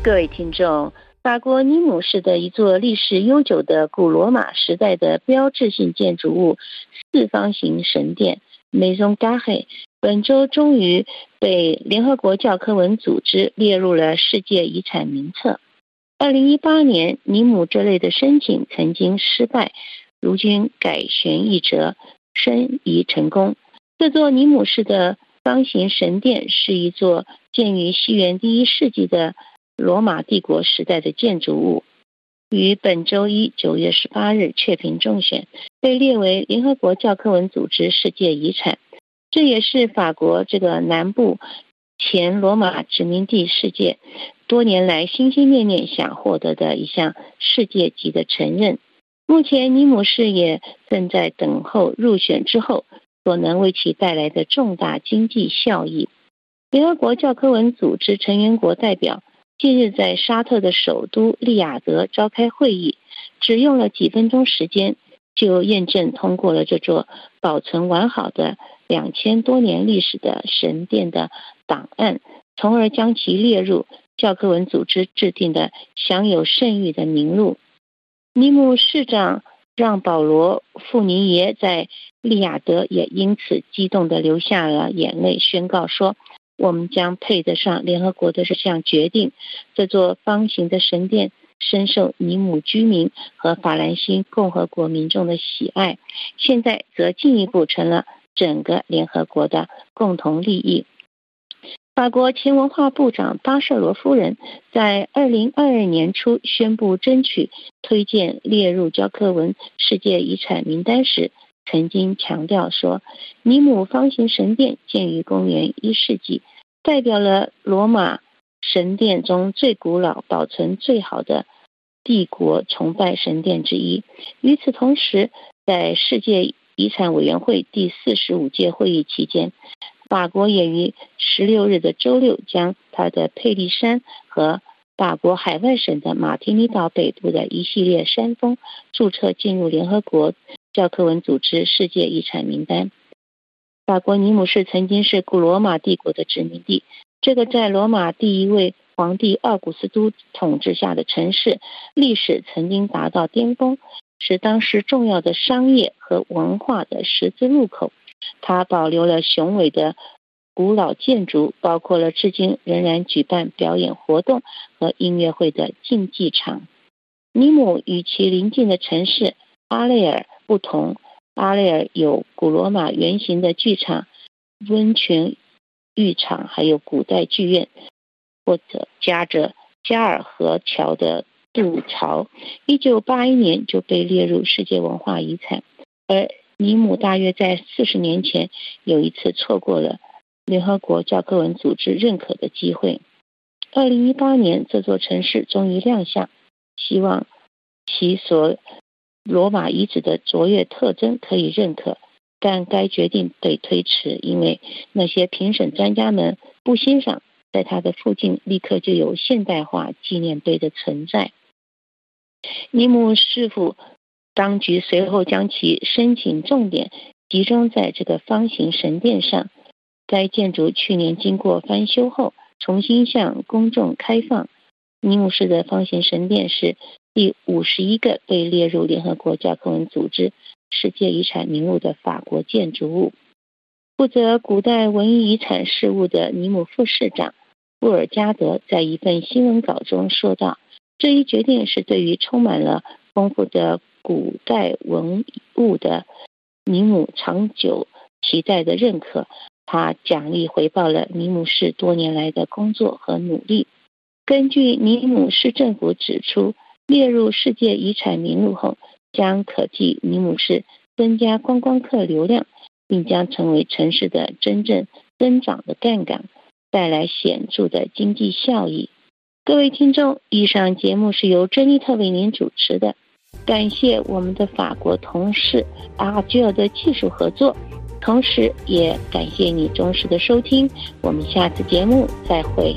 各位听众，法国尼姆市的一座历史悠久的古罗马时代的标志性建筑物——四方形神殿 （Maison g a r e 本周终于被联合国教科文组织列入了世界遗产名册。二零一八年，尼姆这类的申请曾经失败，如今改弦易辙，申遗成功。这座尼姆市的方形神殿是一座建于西元第一世纪的。罗马帝国时代的建筑物，于本周一九月十八日确评中选，被列为联合国教科文组织世界遗产。这也是法国这个南部前罗马殖民地世界多年来心心念念想获得的一项世界级的承认。目前，尼姆市也正在等候入选之后所能为其带来的重大经济效益。联合国教科文组织成员国代表。近日在沙特的首都利雅得召开会议，只用了几分钟时间，就验证通过了这座保存完好的两千多年历史的神殿的档案，从而将其列入教科文组织制定的享有盛誉的名录。尼姆市长让·保罗·富尼耶在利雅得也因此激动地流下了眼泪，宣告说。我们将配得上联合国的这项决定。这座方形的神殿深受尼姆居民和法兰西共和国民众的喜爱，现在则进一步成了整个联合国的共同利益。法国前文化部长巴舍罗夫人在二零二二年初宣布争取推荐列入教科文世界遗产名单时。曾经强调说，尼姆方形神殿建于公元一世纪，代表了罗马神殿中最古老、保存最好的帝国崇拜神殿之一。与此同时，在世界遗产委员会第四十五届会议期间，法国也于十六日的周六将它的佩利山和法国海外省的马提尼岛北部的一系列山峰注册进入联合国。教科文组织世界遗产名单。法国尼姆市曾经是古罗马帝国的殖民地。这个在罗马第一位皇帝奥古斯都统治下的城市，历史曾经达到巅峰，是当时重要的商业和文化的十字路口。它保留了雄伟的古老建筑，包括了至今仍然举办表演活动和音乐会的竞技场。尼姆与其邻近的城市阿雷尔。不同，阿雷尔有古罗马原型的剧场、温泉浴场，还有古代剧院，或者夹着加尔河桥的渡槽，一九八一年就被列入世界文化遗产。而尼姆大约在四十年前有一次错过了联合国教科文组织认可的机会。二零一八年，这座城市终于亮相，希望其所。罗马遗址的卓越特征可以认可，但该决定被推迟，因为那些评审专家们不欣赏在它的附近立刻就有现代化纪念碑的存在。尼姆市府当局随后将其申请重点集中在这个方形神殿上。该建筑去年经过翻修后重新向公众开放。尼姆市的方形神殿是。第五十一个被列入联合国教科文组织世界遗产名录的法国建筑物。负责古代文艺遗产事务的尼姆副市长布尔加德在一份新闻稿中说道：“这一决定是对于充满了丰富的古代文物的尼姆长久期待的认可。他奖励回报了尼姆市多年来的工作和努力。根据尼姆市政府指出。”列入世界遗产名录后，将可替尼姆市增加观光客流量，并将成为城市的真正增长的杠杆，带来显著的经济效益。各位听众，以上节目是由珍妮特为您主持的，感谢我们的法国同事阿吉尔的技术合作，同时也感谢你忠实的收听。我们下次节目再会。